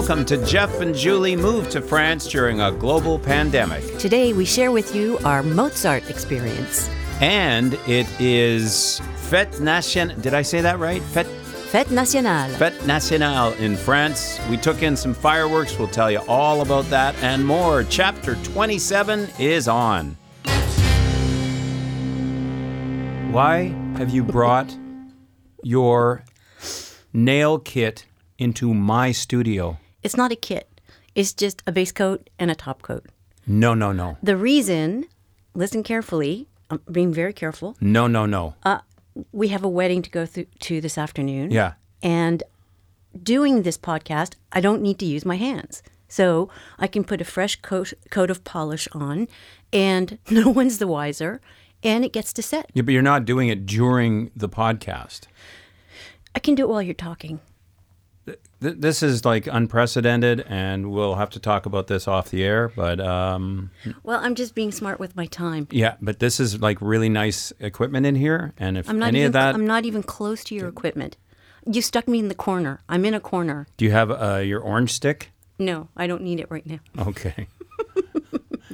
welcome to Jeff and Julie Move to France during a global pandemic. Today, we share with you our Mozart experience. And it is Fête Nationale. Did I say that right? Fête, Fête Nationale. Fête Nationale in France. We took in some fireworks. We'll tell you all about that and more. Chapter 27 is on. Why have you brought your nail kit into my studio? It's not a kit, it's just a base coat and a top coat. No, no, no. The reason, listen carefully, I'm being very careful. No, no, no. Uh, we have a wedding to go through to this afternoon. yeah. And doing this podcast, I don't need to use my hands. So I can put a fresh coat, coat of polish on, and no one's the wiser, and it gets to set. Yeah, but you're not doing it during the podcast. I can do it while you're talking. Th- this is like unprecedented, and we'll have to talk about this off the air. But um, Well, I'm just being smart with my time. yeah, but this is like really nice equipment in here, and if I'm not any even, of that, I'm not even close to your equipment. You stuck me in the corner. I'm in a corner. do you have uh, your orange stick? No, I don't need it right now. Okay.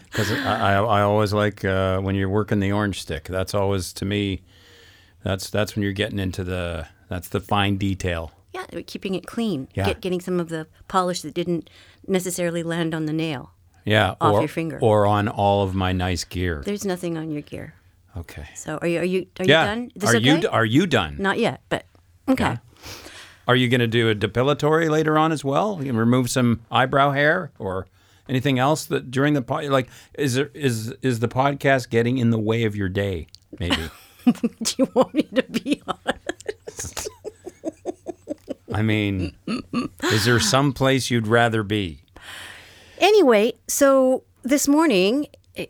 Because I, I, I always like uh, when you're working the orange stick. That's always to me. That's that's when you're getting into the that's the fine detail. Yeah, keeping it clean. Yeah. Get, getting some of the polish that didn't necessarily land on the nail. Yeah, Off or, your finger. or on all of my nice gear. There's nothing on your gear. Okay. So are you are you are yeah. you done? Is this are okay? you are you done? Not yet, but okay. Are you going to do a depilatory later on as well? You can remove some eyebrow hair or anything else that during the pod, like is there is is the podcast getting in the way of your day? Maybe. Do you want me to be honest? I mean, is there some place you'd rather be? Anyway, so this morning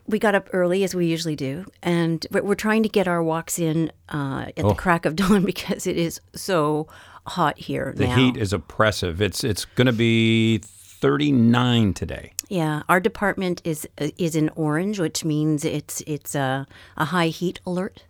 we got up early as we usually do, and we're, trying to get our walks in uh, at Oh. the crack of dawn because it is so hot here The now. heat is oppressive. It's it's going to be 39 today. Yeah, our department is uh, is in orange, which means it's it's a, a high heat alert.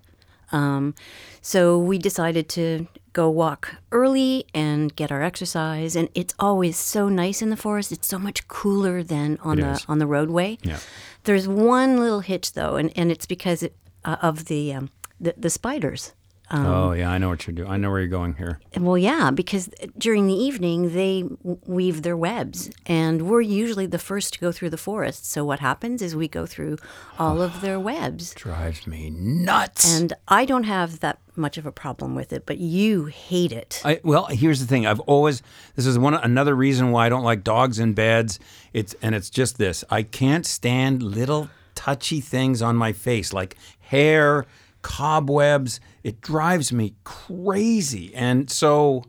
Um, so we decided to go walk early and get our exercise, and it's always so nice in the forest. It's so much cooler than on It the is. on the roadway. Yeah. There's one little hitch though, and, and it's because it, uh, of the, um, the the spiders. Oh um, yeah, I know what you're doing. I know where you're going here. Well, yeah, because during the evening they weave their webs, and we're usually the first to go through the forest. So what happens is we go through all of their webs, Drives me nuts. and I don't have that much of a problem with it, but you hate it. I, well, here's the thing. I've always this is one another reason why I don't like dogs in beds. It's and it's just this. I can't stand little touchy things on my face like hair, cobwebs. It drives me crazy. And so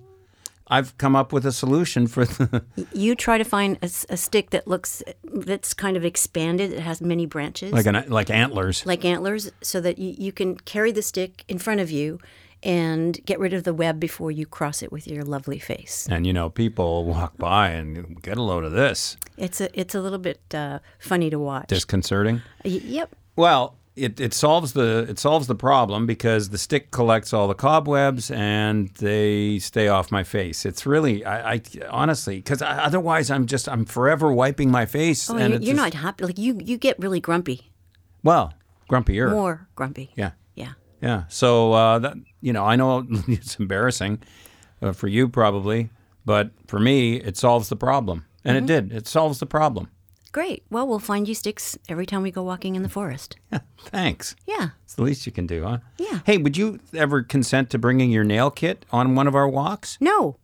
I've come up with a solution for the You try to find a stick that looks that's kind of expanded. It has many branches, like an like antlers. like antlers, so that you, you can carry the stick in front of you and get rid of the web before you cross it with your lovely face. And you know, people walk by and get a load of this. It's a it's a little bit uh, funny to watch. Disconcerting. Y- yep. Well, it, it solves the it solves the problem because the stick collects all the cobwebs and they stay off my face. It's really I, I honestly because otherwise I'm just I'm forever wiping my face Oh, and you're, you're just- not happy. Like you, you get really grumpy. well grumpier. More grumpy. Yeah, Yeah. yeah. So uh, that you know I know it's embarrassing uh, for you probably, but for me it solves the problem, and Mm-hmm. it did. It solves the problem. Great. Well, we'll find you sticks every time we go walking in the forest. Yeah, Thanks. Yeah. It's the least you can do, huh? Yeah. Hey, would you ever consent to bringing your nail kit on one of our walks? No.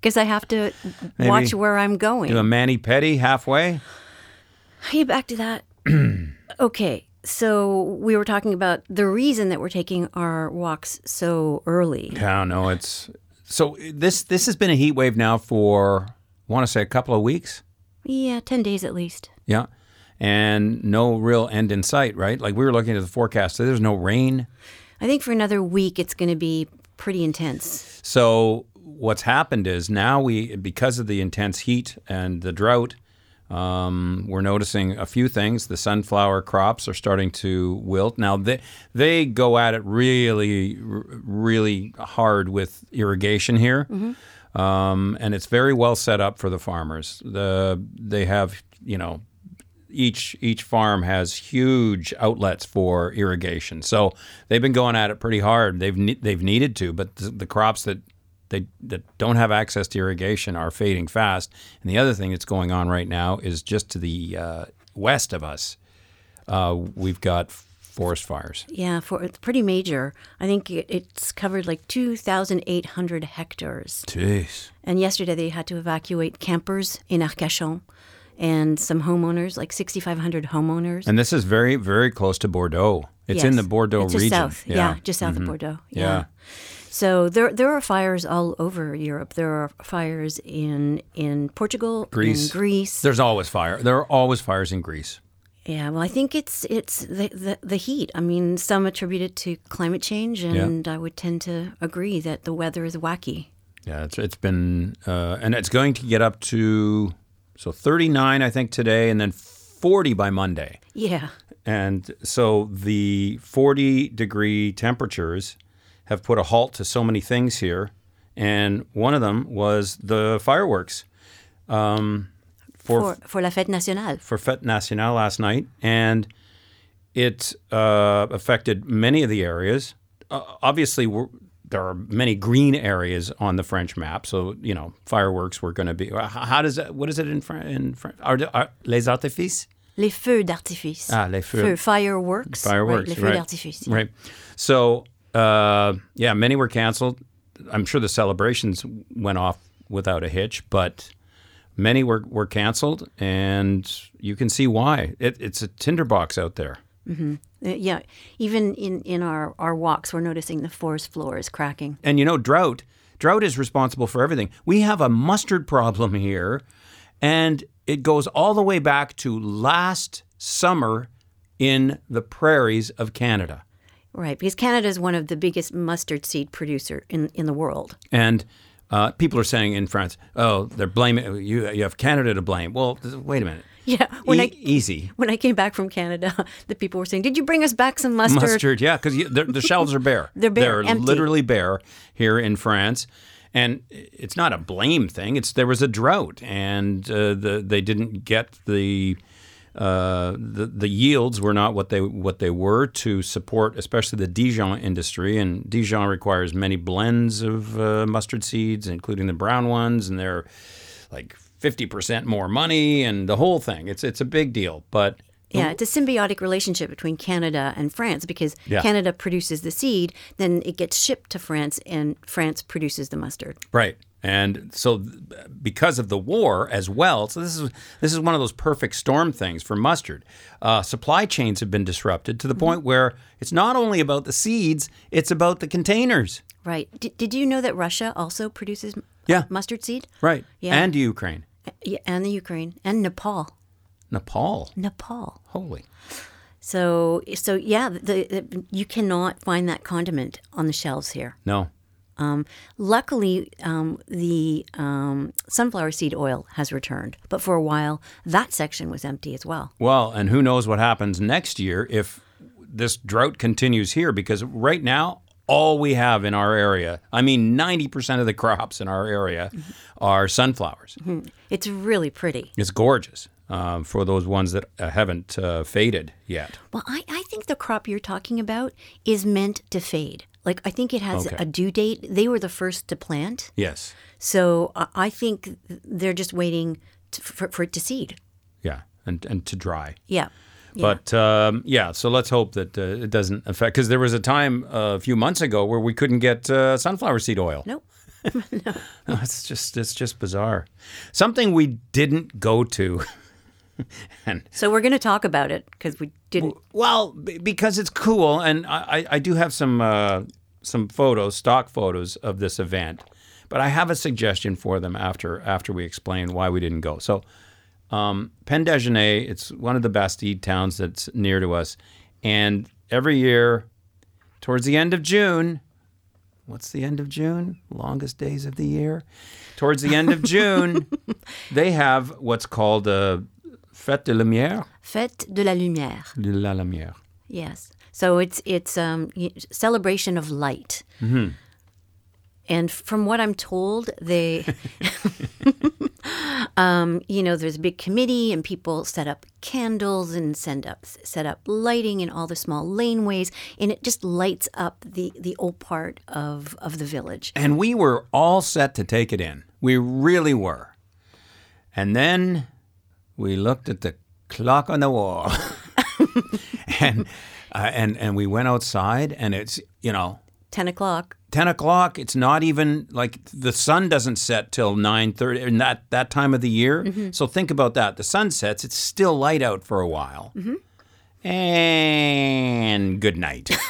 Because I have to Maybe watch where I'm going. Do a mani pedi halfway? Hey, back to that. okay. So we were talking about the reason that we're taking our walks so early. I don't know. It's so this this has been a heat wave now for want to say a couple of weeks. Yeah, 10 days at least. Yeah. And no real end in sight, right? Like we were looking at the forecast, so there's no rain. I think for another week, it's going to be pretty intense. So what's happened is now we, because of the intense heat and the drought, um, we're noticing a few things. The sunflower crops are starting to wilt. Now they they go at it really, really hard with irrigation here. Um, and it's very well set up for the farmers. The they have you know each each farm has huge outlets for irrigation, so they've been going at it pretty hard. They've ne- they've needed to, but the, the crops that they that don't have access to irrigation are fading fast. And the other thing that's going on right now is just to the uh, west of us, uh, we've got forest fires. Yeah, for it's pretty major. I think it, it's covered like 2,800 hectares. Jeez. And yesterday they had to evacuate campers in Arcachon and some homeowners, like 6,500 homeowners. And this is very, very close to Bordeaux. It's in the Bordeaux It's just region. South. Yeah, just south of mm-hmm. Bordeaux. Yeah. Yeah. So there there are fires all over Europe. There are fires in in Portugal, Greece. in Greece. There's always fire. There are always fires in Greece. Yeah, well, I think it's it's the, the the heat. I mean, some attribute it to climate change, and I would tend to agree that the weather is wacky. Yeah, it's it's been uh, and it's going to get up to so 39 I think today and then 40 by Monday. Yeah, And so the 40 degree temperatures have put a halt to so many things here and one of them was the fireworks um, for for for la fête nationale. for Fête Nationale last night, and it uh, affected many of the areas. Uh, obviously, we're, there are many green areas on the French map, so you know fireworks were going to be. uh, How does that? What is it in French? In French? Are, are les artifices? Les feux d'artifice. Ah, les feux. Feux, fireworks. Fireworks, Right, les feux right. d'artifice. yeah. Right. So, uh, yeah, many were canceled. I'm sure the celebrations went off without a hitch, but many were, were canceled, and you can see why. It, it's a tinderbox out there. Uh, yeah, even in in our our walks, we're noticing the forest floor is cracking. And you know, drought, drought is responsible for everything. We have a mustard problem here, and it goes all the way back to last summer in the prairies of Canada. Right, because Canada is one of the biggest mustard seed producer in in the world. And uh, people are saying in France, "Oh, they're blaming you. You have Canada to blame." Well, wait a minute. Yeah, when E- I easy when I came back from Canada, the people were saying, "Did you bring us back some mustard?" mustard, yeah, because the, shelves are bare. They're bare, They're empty. literally bare here in France, and it's not a blame thing. It's there was a drought, and uh, the they didn't get the. Uh, the the yields were not what they what they were to support, especially the Dijon industry. And Dijon requires many blends of uh, mustard seeds, including the brown ones, and they're like fifty percent more money, and the whole thing. It's it's a big deal, but Yeah, it's a symbiotic relationship between Canada and France because Yeah. Canada produces the seed, then it gets shipped to France, and France produces the mustard. Right. And so because of the war as well, so this is this is one of those perfect storm things for mustard. Uh, supply chains have been disrupted to the point where it's not only about the seeds, it's about the containers. Right. D- did you know that Russia also produces uh, Yeah. mustard seed? Right. Yeah. And Ukraine. Yeah, and the Ukraine and Nepal. Nepal. Nepal. Holy. So, so yeah, the, the, you cannot find that condiment on the shelves here. No. Luckily, um, the um, sunflower seed oil has returned, but for a while, that section was empty as well. Well, and who knows what happens next year if this drought continues here because right now all we have in our area, I mean 90% of the crops in our area are sunflowers. It's really pretty. It's gorgeous um, for those ones that uh, haven't uh, faded yet. Well, I, I think the crop you're talking about is meant to fade. Like, I think it has Okay. a due date. They were the first to plant. Yes. So I I think they're just waiting to, for, for it to seed. Yeah. And, and to dry. Yeah. Yeah. But um, yeah, so let's hope that uh, it doesn't affect. Because there was a time uh, a few months ago where we couldn't get uh, sunflower seed oil. Nope. No, it's just it's just bizarre. Something we didn't go to, and So we're going to talk about it because we didn't. well, because it's cool, and I, I- do have some uh, some photos, stock photos of this event, but I have a suggestion for them after after we explain why we didn't go. So, um, Penne-d'Agenais, it's one of the Bastide towns that's near to us, and every year, towards the end of June. What's the end of June? Longest days of the year. Towards the end of June, they have what's called a Fête de Lumière. Fête de la lumière. De la Lumière. Yes. So it's it's um celebration of light. Mm-hmm. And from what I'm told, they, um, you know, there's a big committee and people set up candles and send up set up lighting in all the small laneways, and it just lights up the the old part of of the village. And we were all set to take it in. We really were. And then we looked at the clock on the wall. and uh, and and we went outside and it's, you know, Ten o'clock. 10 o'clock it's not even like the sun doesn't set till 9.30 in that, that time of the year. So think about that. The sun sets it's still light out for a while and good night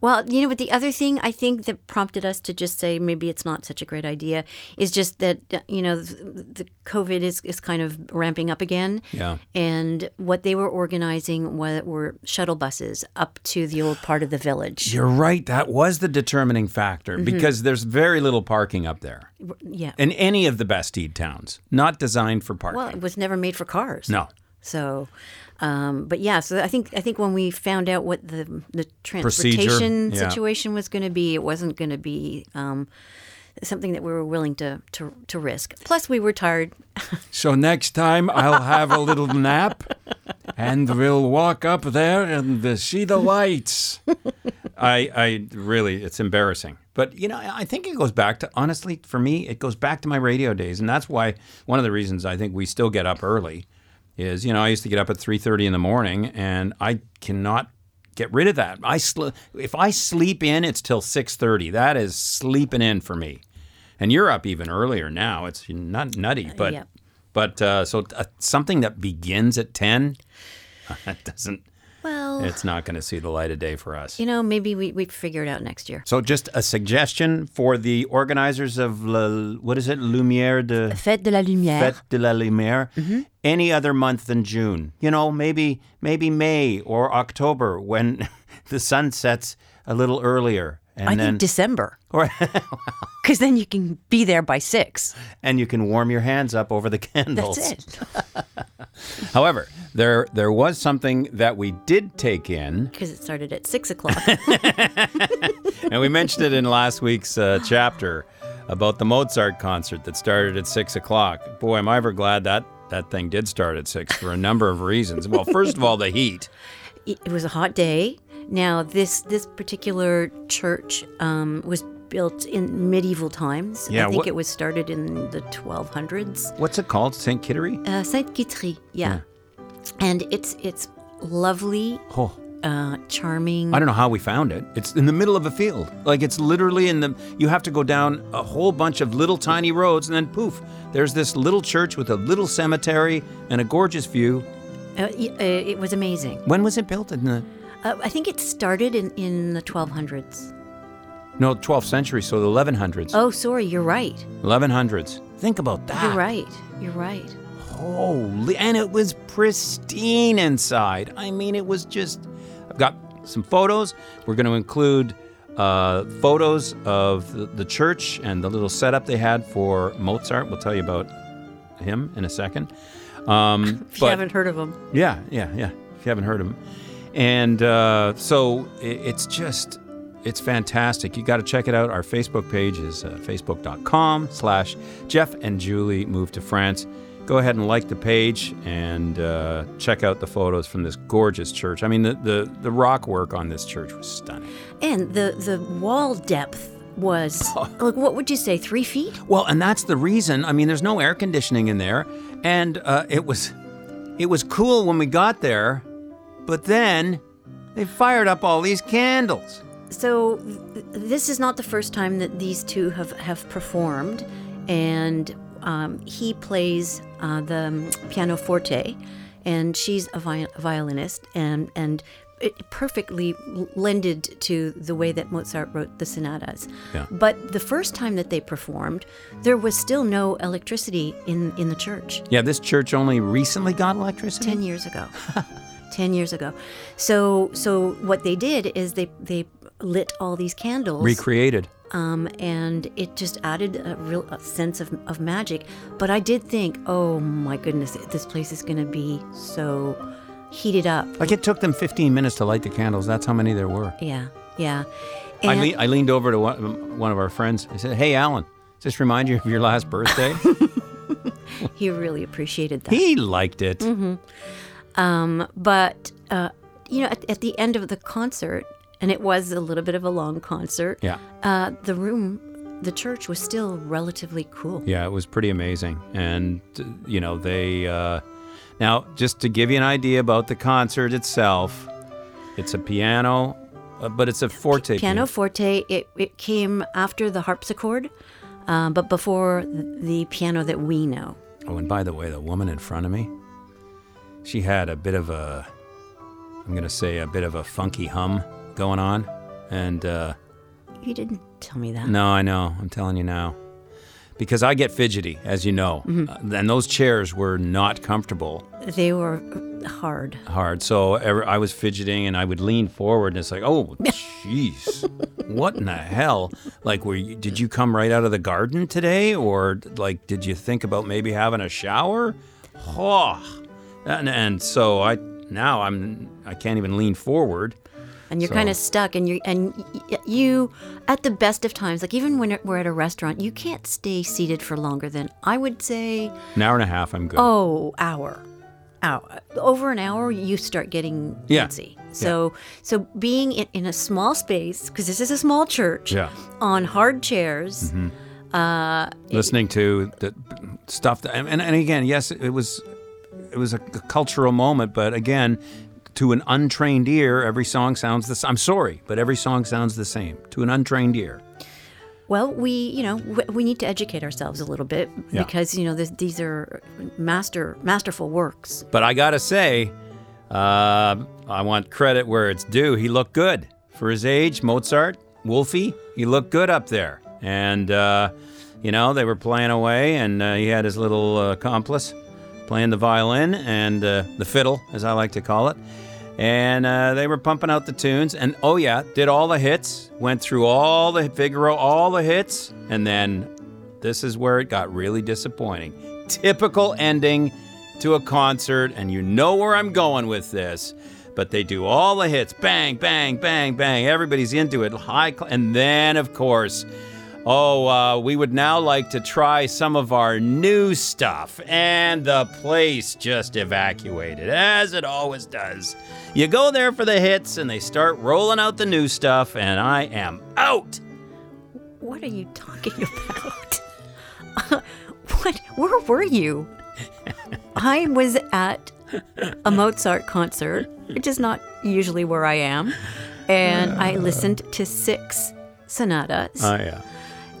Well, you know, but the other thing I think that prompted us to just say maybe it's not such a great idea is just that uh, you know the, the COVID is, is kind of ramping up again. Yeah. And what they were organizing were, were shuttle buses up to the old part of the village. you're right that was the determining factor because there's very little parking up there Yeah. in any of the Bastide towns not designed for parking Well, it was never made for cars. no So, um, but yeah, so I think I think when we found out what the the transportation situation was going to be, it wasn't going to be um, something that we were willing to to, to risk. Plus, we were tired. So next time I'll have a little nap and we'll walk up there and uh, see the lights. I I really it's embarrassing. But you know, I think it goes back to honestly for me, it goes back to my radio days and that's why one of the reasons I think we still get up early is, you know, I used to get up at 3:30 in the morning and I cannot get rid of that. I sl- if I sleep in, it's till 6:30. That is sleeping in for me. And you're up even earlier now. It's not nutty, but yeah. but uh, so uh, something that begins at 10 that doesn't Well, it's not going to see the light of day for us. you know, maybe we we figure it out next year. So just a suggestion for the organizers of La, what is it? Lumière de Fête de la Lumière. Fête de la Lumière. Mm-hmm. Any other month than June. You know, maybe maybe May or October when the sun sets a little earlier and I then think December, or, because then you can be there by six. and you can warm your hands up over the candles. That's it. However, there there was something that we did take in Because it started at six o'clock. and we mentioned it in last week's uh, chapter about the Mozart concert that started at six o'clock. Boy, am I ever glad that that thing did start at six for a number of reasons. Well, first of all, the heat. it it was a hot day. Now this this particular church um, was built in medieval times. Yeah, I think it was started in the 1200s. What's it called? Sainte-Quitterie? Uh, Sainte-Quitterie. yeah. And it's it's lovely, Oh, uh, charming. I don't know how we found it. It's in the middle of a field. Like it's literally in the. You have to go down a whole bunch of little tiny roads, and then poof, there's this little church with a little cemetery and a gorgeous view. Uh, uh, it was amazing. When was it built? In the Uh, I think it started in, in the 1200s. no 12th century, so the 1100s. Oh, sorry, you're right. 1100s. Think about that. You're right. You're right. Holy, and it was pristine inside. I mean, it was just. I've got some photos. We're going to include uh, photos of the, the church and the little setup they had for Mozart. We'll tell you about him in a second. Um, If you haven't heard of him. yeah, yeah, yeah. If you haven't heard of him, and uh, so i it's just it's fantastic. You got to check it out. Our Facebook page is uh, facebook.com/slash Jeff and Julie move to France. Go ahead and like the page and uh, check out the photos from this gorgeous church. I mean, the, the the rock work on this church was stunning. And the, the wall depth was, like, what would you say, three feet? Well, and that's the reason. I mean, there's no air conditioning in there, and uh, it was it was cool when we got there, but then they fired up all these candles. So th- this is not the first time that these two have, have performed, and um, he plays uh, the pianoforte, and she's a vi- violinist, and and it perfectly l- lended to the way that Mozart wrote the sonatas. Yeah. But the first time that they performed, there was still no electricity in in the church. Yeah, this church only recently got electricity. 10 years ago 10 years ago so so what they did is they they lit all these candles Recreated. um, and it just added a real a sense of, of magic but i did think oh my goodness this place is going to be so heated up Like it took them 15 minutes to light the candles. That's how many there were. yeah yeah I, le- I leaned over to one, one of our friends. I said, "Hey, Alan, does this remind you of your last birthday?" He really appreciated that. he liked it. But uh, you know, at, at the end of the concert, and it was a little bit of a long concert. Yeah. Uh, the room, the church was still relatively cool. Yeah, it was pretty amazing. And, uh, you know, they. Uh, now, just to give you an idea about the concert itself, it's a piano, uh, but it's a forte Piano forte. It it came after the harpsichord, uh, but before the piano that we know. Oh, and by the way, the woman in front of me, she had a bit of a, I'm going to say a bit of a funky hum going on. And, uh, You didn't tell me that. no, I know. I'm telling you now. Because I get fidgety, as you know. Mm-hmm. Uh, and those chairs were not comfortable. They were hard. hard. So ever, I was fidgeting and I would lean forward and it's like, oh, jeez, what in the hell? Like, were you, did you come right out of the garden today, or like, did you think about maybe having a shower? Oh, and, and so I now I'm I can't even lean forward. and you're So- kind of stuck and you and you at the best of times like even when we're at a restaurant you can't stay seated for longer than i would say An hour and a half, I'm good. oh hour hour over an hour you start getting Yeah. antsy so so being in, in a small space because this is a small church Yeah. on hard chairs mm-hmm. uh, listening to the stuff that, and, and again yes it was it was a cultural moment but again to an untrained ear every song sounds the same i'm sorry but every song sounds the same. To an untrained ear. Well we you know we, we need to educate ourselves a little bit Yeah. because you know this, these are master masterful works. But i gotta say uh, i want credit where it's due. He looked good. For his age mozart wolfie he looked good up there. And uh, you know they were playing away and uh, he had his little uh, accomplice playing the violin and uh, the fiddle as i like to call it. And uh, they were pumping out the tunes. And oh yeah did all the hits went through all the figaro all the hits. And then this is where it got really disappointing. Typical ending to a concert and you know where i'm going with this. But they do all the hits. Bang bang bang bang. Everybody's into it. High cl- and then of course Oh, uh, we would now like to try some of our new stuff. And the place just evacuated, as it always does. You go there for the hits, and they start rolling out the new stuff, and I am out. What are you talking about? what? Where were you? I was at a Mozart concert, which is not usually where I am, and I listened to six sonatas, Oh, yeah.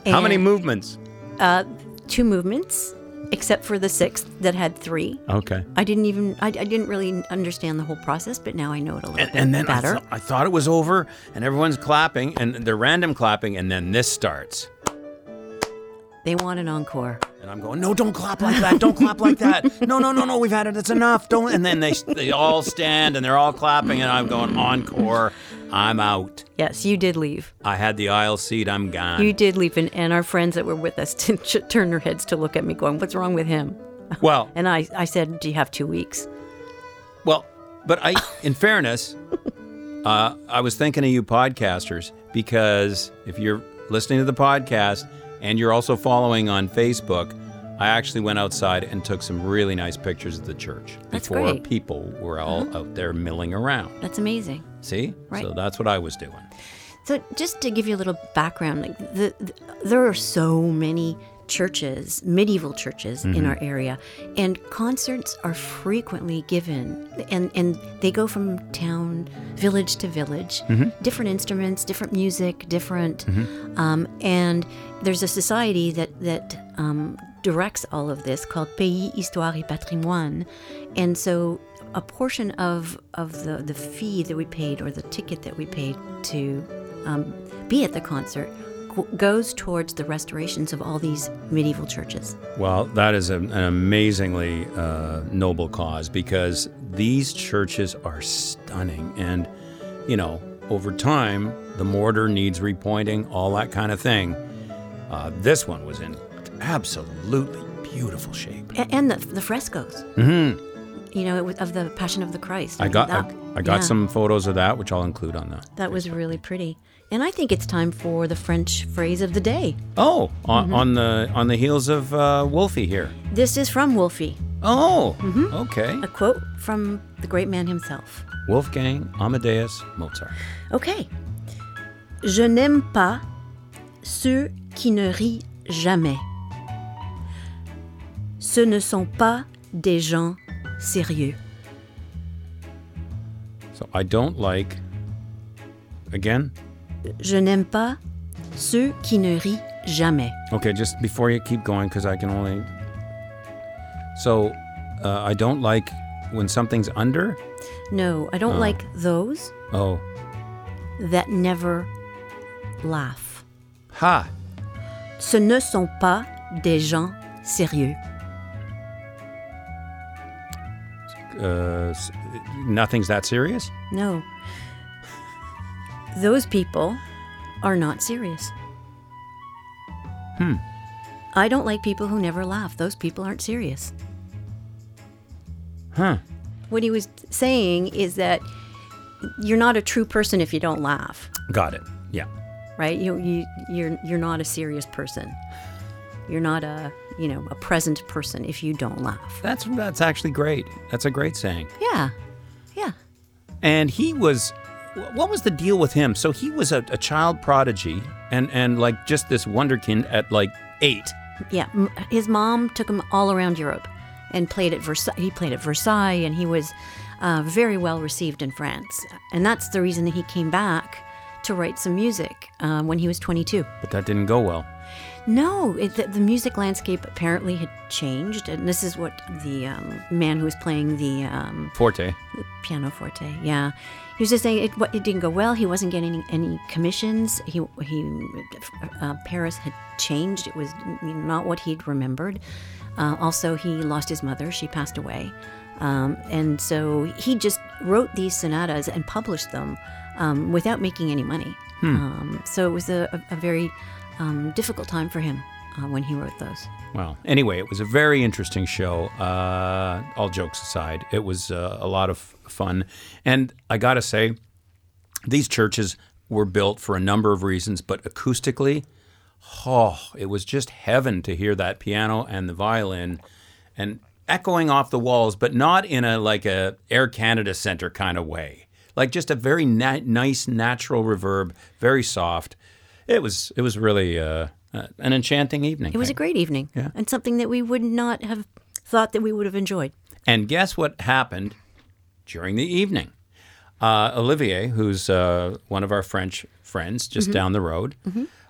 How many movements? Uh, two movements, except for the sixth that had three. Okay. I didn't even I, I didn't really understand the whole process, but now I know it a little And, bit and then I, th- I thought it was over, and everyone's clapping, and they're random clapping, and then this starts. they want an encore. And I'm going, no, don't clap like that. Don't clap like that. No, no, no, no. We've had it. It's enough. Don't. And then they they all stand and they're all clapping, and I'm going encore. I'm out. Yes, you did leave. I had the aisle seat. I'm gone. You did leave, and, and our friends that were with us didn't ch- turn their heads to look at me, going, "What's wrong with him?" well, And I, I said, "Do you have two weeks?" well, but I, in fairness, uh, I was thinking of you podcasters because if you're listening to the podcast and you're also following on Facebook, I actually went outside and took some really nice pictures of the church That's before great. people were all out there milling around. That's amazing. See? Right. So that's what I was doing. So, just to give you a little background, like the, the there are so many churches, medieval churches in our area, and concerts are frequently given, and and they go from town, village to village, different instruments, different music, different, um, and there's a society that that um, directs all of this called Pays Histoire et Patrimoine, and so a portion of of the the fee that we paid or the ticket that we paid to um, be at the concert goes towards the restorations of all these medieval churches. Well, that is an, an amazingly uh, noble cause because these churches are stunning. And, you know, over time, the mortar needs repointing, all that kind of thing. Uh, this one was in absolutely beautiful shape. A- and the, the frescoes. Mm-hmm. you know, it was of the Passion of the Christ. I got that, I, I got yeah, some photos of that, which I'll include on the. That was really pretty. And I think it's time for the French phrase of the day. Oh, on, Mm-hmm. on the on the heels of uh, Wolfie here. This is from Wolfie, Oh, Mm-hmm. okay. a quote from the great man himself. Wolfgang Amadeus Mozart. Okay. Je n'aime pas ceux qui ne rient jamais. Ce ne sont pas des gens sérieux. So I don't like. Again? Je n'aime pas ceux qui ne rient jamais. Okay, just before you keep going, because I can only. So, uh, I don't like when something's under? No, I don't like those Oh, that never laugh. ha. Ce ne sont pas des gens sérieux. Uh, nothing's that serious. No. Those people are not serious. Hmm. I don't like people who never laugh. Those people aren't serious. Huh. What he was saying is that you're not a true person if you don't laugh, Got it. Yeah. right? You, you you're you're not a serious person. You're not a you know a present person if you don't laugh. That's that's actually great. That's a great saying. Yeah, yeah. And he was, what was the deal with him? So he was a, a child prodigy, and and like just this wonderkind at like eight. Yeah, his mom took him all around Europe and played at Versailles. He played at Versailles, and he was uh, very well received in France. And that's the reason that he came back to write some music uh, when he was 22. But that didn't go well. No, it, the, the music landscape apparently had changed, and this is what the um, man who was playing the um, Forte. the pianoforte. Yeah, he was just saying it. It didn't go well. He wasn't getting any commissions. He he, uh, Paris had changed. It was not what he'd remembered. Uh, also, he lost his mother. She passed away, um, and so he just wrote these sonatas and published them um, without making any money. Um, so it was a, a, a very um, difficult time for him uh, when he wrote those. Well, anyway, it was a very interesting show. Uh, all jokes aside, it was uh, a lot of fun. And I got to say, these churches were built for a number of reasons, but acoustically, oh, it was just heaven to hear that piano and the violin and echoing off the walls, but not in a like a Air Canada Center kind of way. Like just a very na- nice, natural reverb, very soft. It was it was really uh, uh, an enchanting evening. It was a great evening, Yeah. and something that we would not have thought that we would have enjoyed. And guess what happened during the evening? Uh, Olivier, who's uh, one of our French friends just down the road,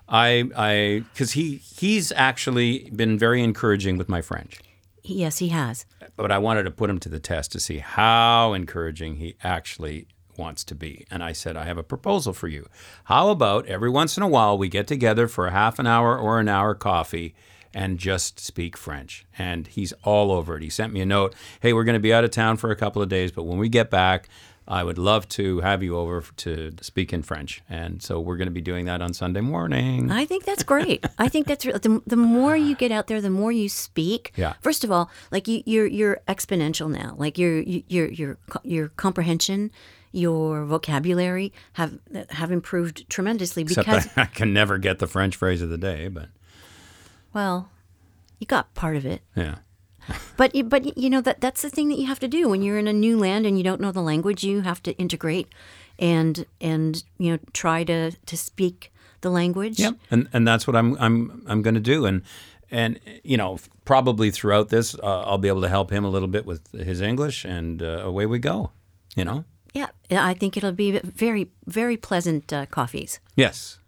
I, I, because he he's actually been very encouraging with my French, Yes, he has. but I wanted to put him to the test to see how encouraging he actually wants to be. And I said, I have a proposal for you. How about every once in a while we get together for a half an hour or an hour coffee and just speak French? And he's all over it. He sent me a note Hey, we're going to be out of town for a couple of days, but when we get back, I would love to have you over to speak in French. And so we're going to be doing that on Sunday morning. I think that's great. I think that's re- the, the more you get out there, the more you speak. Yeah. First of all, like you, you're you're exponential now. Like your your your your comprehension, your vocabulary have have improved tremendously Except because I, I can never get the French phrase of the day, but well, you got part of it. yeah. But you- but you know that that's the thing that you have to do when you're in a new land and you don't know the language. You have to integrate, and and you know try to to speak the language. Yep, and and that's what I'm I'm I'm going to do, and and you know probably throughout this uh, I'll be able to help him a little bit with his English, and uh, away we go. You know. Yeah, I think it'll be very very pleasant uh, coffees. Yes.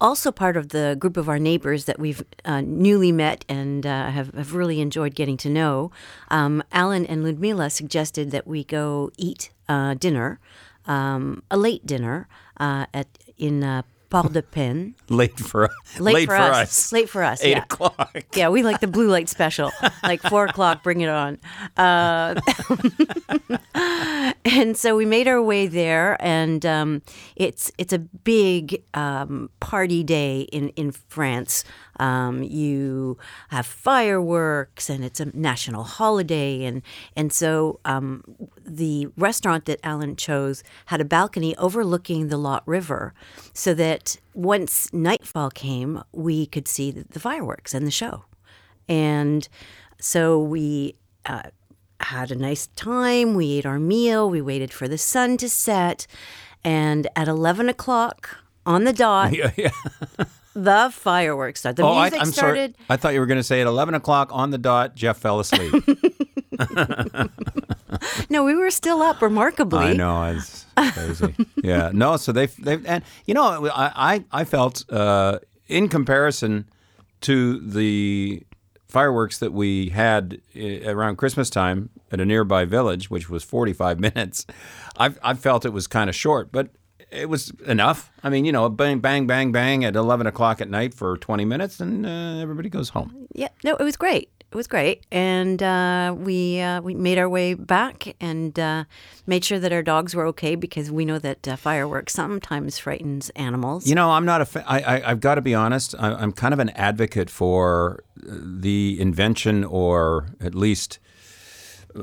also part of the group of our neighbors that we've uh, newly met and uh, have, have really enjoyed getting to know. Um, Alan and Ludmila suggested that we go eat uh, dinner, um, a late dinner, uh, at in Port-de-Penne. Late for us. Late, for, us. Late for us. Eight yeah. o'clock. Yeah, we like the blue light special, like four o'clock. Bring it on. Uh, and so we made our way there, and um, it's it's a big um, party day in in France. Um, you have fireworks, and it's a national holiday, and and so um, the restaurant that Alan chose had a balcony overlooking the Lot River, so that once nightfall came, we could see the, fireworks and the show, and so we. Uh, had a nice time. We ate our meal. We waited for the sun to set. And at 11 o'clock on the dot, Yeah, yeah. The fireworks started. The Oh, I, music I'm started. sorry. I thought you were going to say at 11 o'clock on the dot, Jeff fell asleep. No, we were still up remarkably. I know it's crazy. yeah, no. So they they and you know I I, I felt uh, in comparison to the fireworks that we had uh, around Christmas time at a nearby village, which was 45 minutes. I I felt it was kind of short, but. It was enough. I mean, you know, bang, bang, bang, bang at 11 o'clock at night for 20 minutes, and uh, everybody goes home. Yeah, no, it was great. It was great, and uh, we uh, we made our way back and uh, made sure that our dogs were okay because we know that uh, fireworks sometimes frightens animals. You know, I'm not a. Fa- I, I, I've got to be honest. I, I'm kind of an advocate for the invention, or at least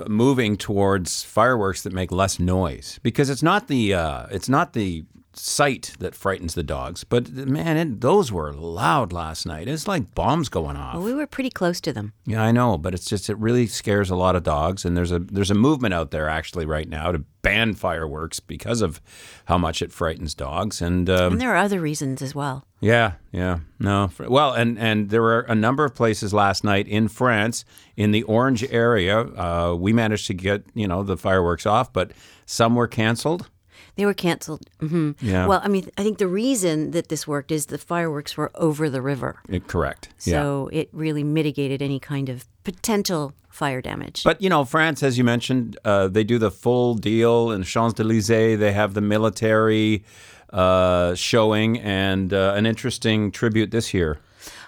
moving towards fireworks that make less noise, because it's not the uh, it's not the sight that frightens the dogs, but man, it, those were loud last night. It's like bombs going off. Well, we were pretty close to them. Yeah, I know, but it's just it really scares a lot of dogs, and there's a there's a movement out there actually right now to ban fireworks because of how much it frightens dogs, and um, And there are other reasons as well. yeah, yeah, no. Well, and and there were a number of places last night in France, in the orange area. Uh, we managed to get you know the fireworks off, but some were canceled. They were canceled. hmm Yeah. Well, I mean, I think the reason that this worked is the fireworks were over the river. Eh, correct. yeah. So it really mitigated any kind of potential fire damage. But you know, France, as you mentioned, uh, they do the full deal in Champs Elysees. They have the military uh, showing and uh, an interesting tribute this year.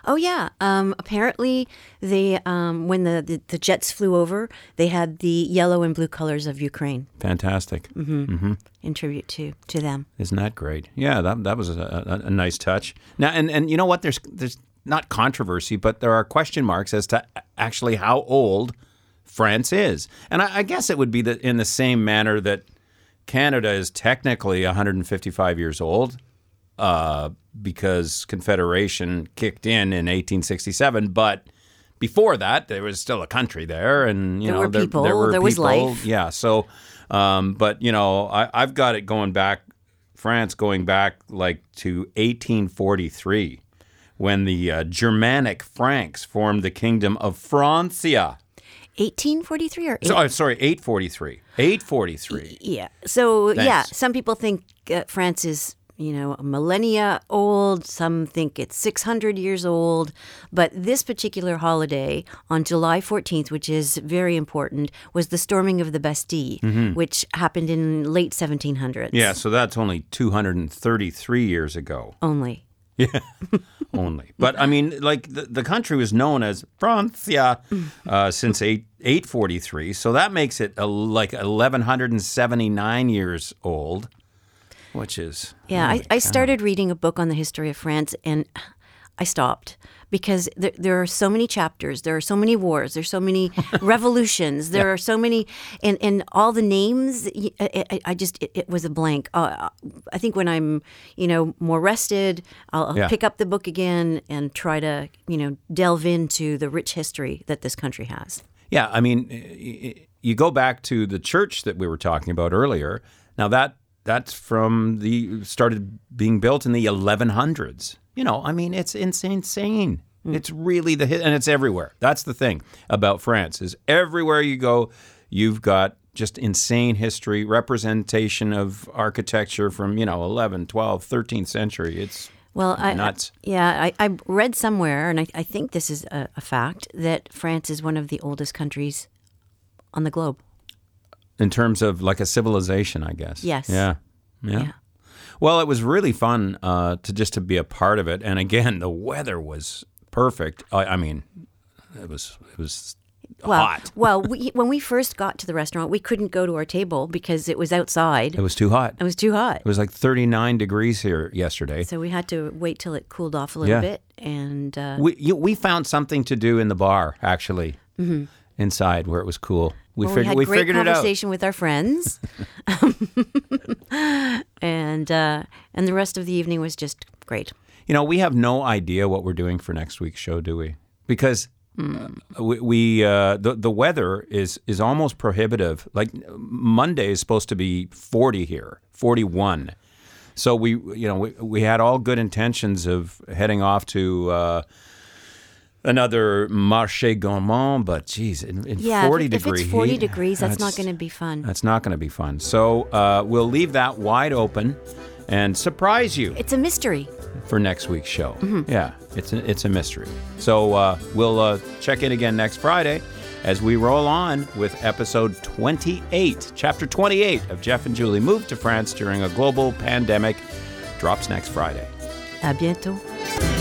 Oh yeah, um, apparently they um, when the, the the jets flew over, they had the yellow and blue colors of Ukraine Fantastic, in tribute to to them. isn't that great? Yeah, that that was a, a, a nice touch. Now, and and you know what? There's there's not controversy, but there are question marks as to actually how old France is, and I, I guess it would be the, in the same manner that Canada is technically 155 years old. uh, because Confederation kicked in in 1867. But before that, there was still a country there, and you know, There know were people, there was life. Yeah. So, um, but you know, I, I've got it going back, France going back like to 1843, when the uh, Germanic Franks formed the Kingdom of Francia. 1843 or eight, So, oh, sorry, 843. 843. yeah. So yeah, some people think uh, France is you know a millennia old. Some think it's 600 years old. But this particular holiday on July 14th, which is very important, was the storming of the Bastille, which happened in late 1700s. Mm-hmm. Yeah, so that's only 233 years ago. only. Yeah, only. But I mean, like the, the country was known as Francia uh, since eight, 843, so that makes it a, like 1179 years old, which is Yeah, I, I started reading a book on the history of France and I stopped because there, there are so many chapters, there are so many wars, there's so many revolutions, there are so many, and, and all the names, I just, it, it was a blank. Uh, I think when I'm, you know, more rested, I'll, Yeah. pick up the book again and try to, you know, delve into the rich history that this country has. Yeah, I mean, you go back to the church that we were talking about earlier. Now that that's from the started being built in the 1100s. You know, I mean, it's insane. Hmm. It's really the hit, and it's everywhere. That's the thing about France is everywhere you go, you've got just insane history, representation of architecture from you know 11, 12, 13th century. It's Well, I, Nuts. I- yeah, I, I read somewhere, and I, I think this is a, a fact that France is one of the oldest countries on the globe. In terms of like a civilization, I guess. Yes. Yeah. Yeah. Yeah. Well, it was really fun uh, to just to be a part of it, and again, the weather was perfect. I, I mean, it was it was Well, hot. well, we, when we first got to the restaurant, we couldn't go to our table because it was outside. It was too hot. It was too hot. It was like 39 degrees here yesterday. So we had to wait till it cooled off a little Yeah. bit, and uh, We you, we found something to do in the bar actually, inside where it was cool. We well, we figured had we great figured it out. conversation with our friends, and uh, and the rest of the evening was just great. You know, we have no idea what we're doing for next week's show, do we? Because uh, we, we uh, the the weather is is almost prohibitive. Like Monday is supposed to be 40 here, 41. So we you know we, we had all good intentions of heading off to uh, another Marché Gourmand, but geez, in, in Yeah, 40 if, if it's forty heat, degrees, that's, not going to be fun. That's not going to be fun. So uh, we'll leave that wide open and surprise you It's a mystery. for next week's show. Yeah, it's a, it's a mystery. So uh, we'll uh, check in again next Friday as we roll on with episode 28, chapter 28 of Jeff and Julie Moved to France During a Global Pandemic. Drops next Friday. À bientôt.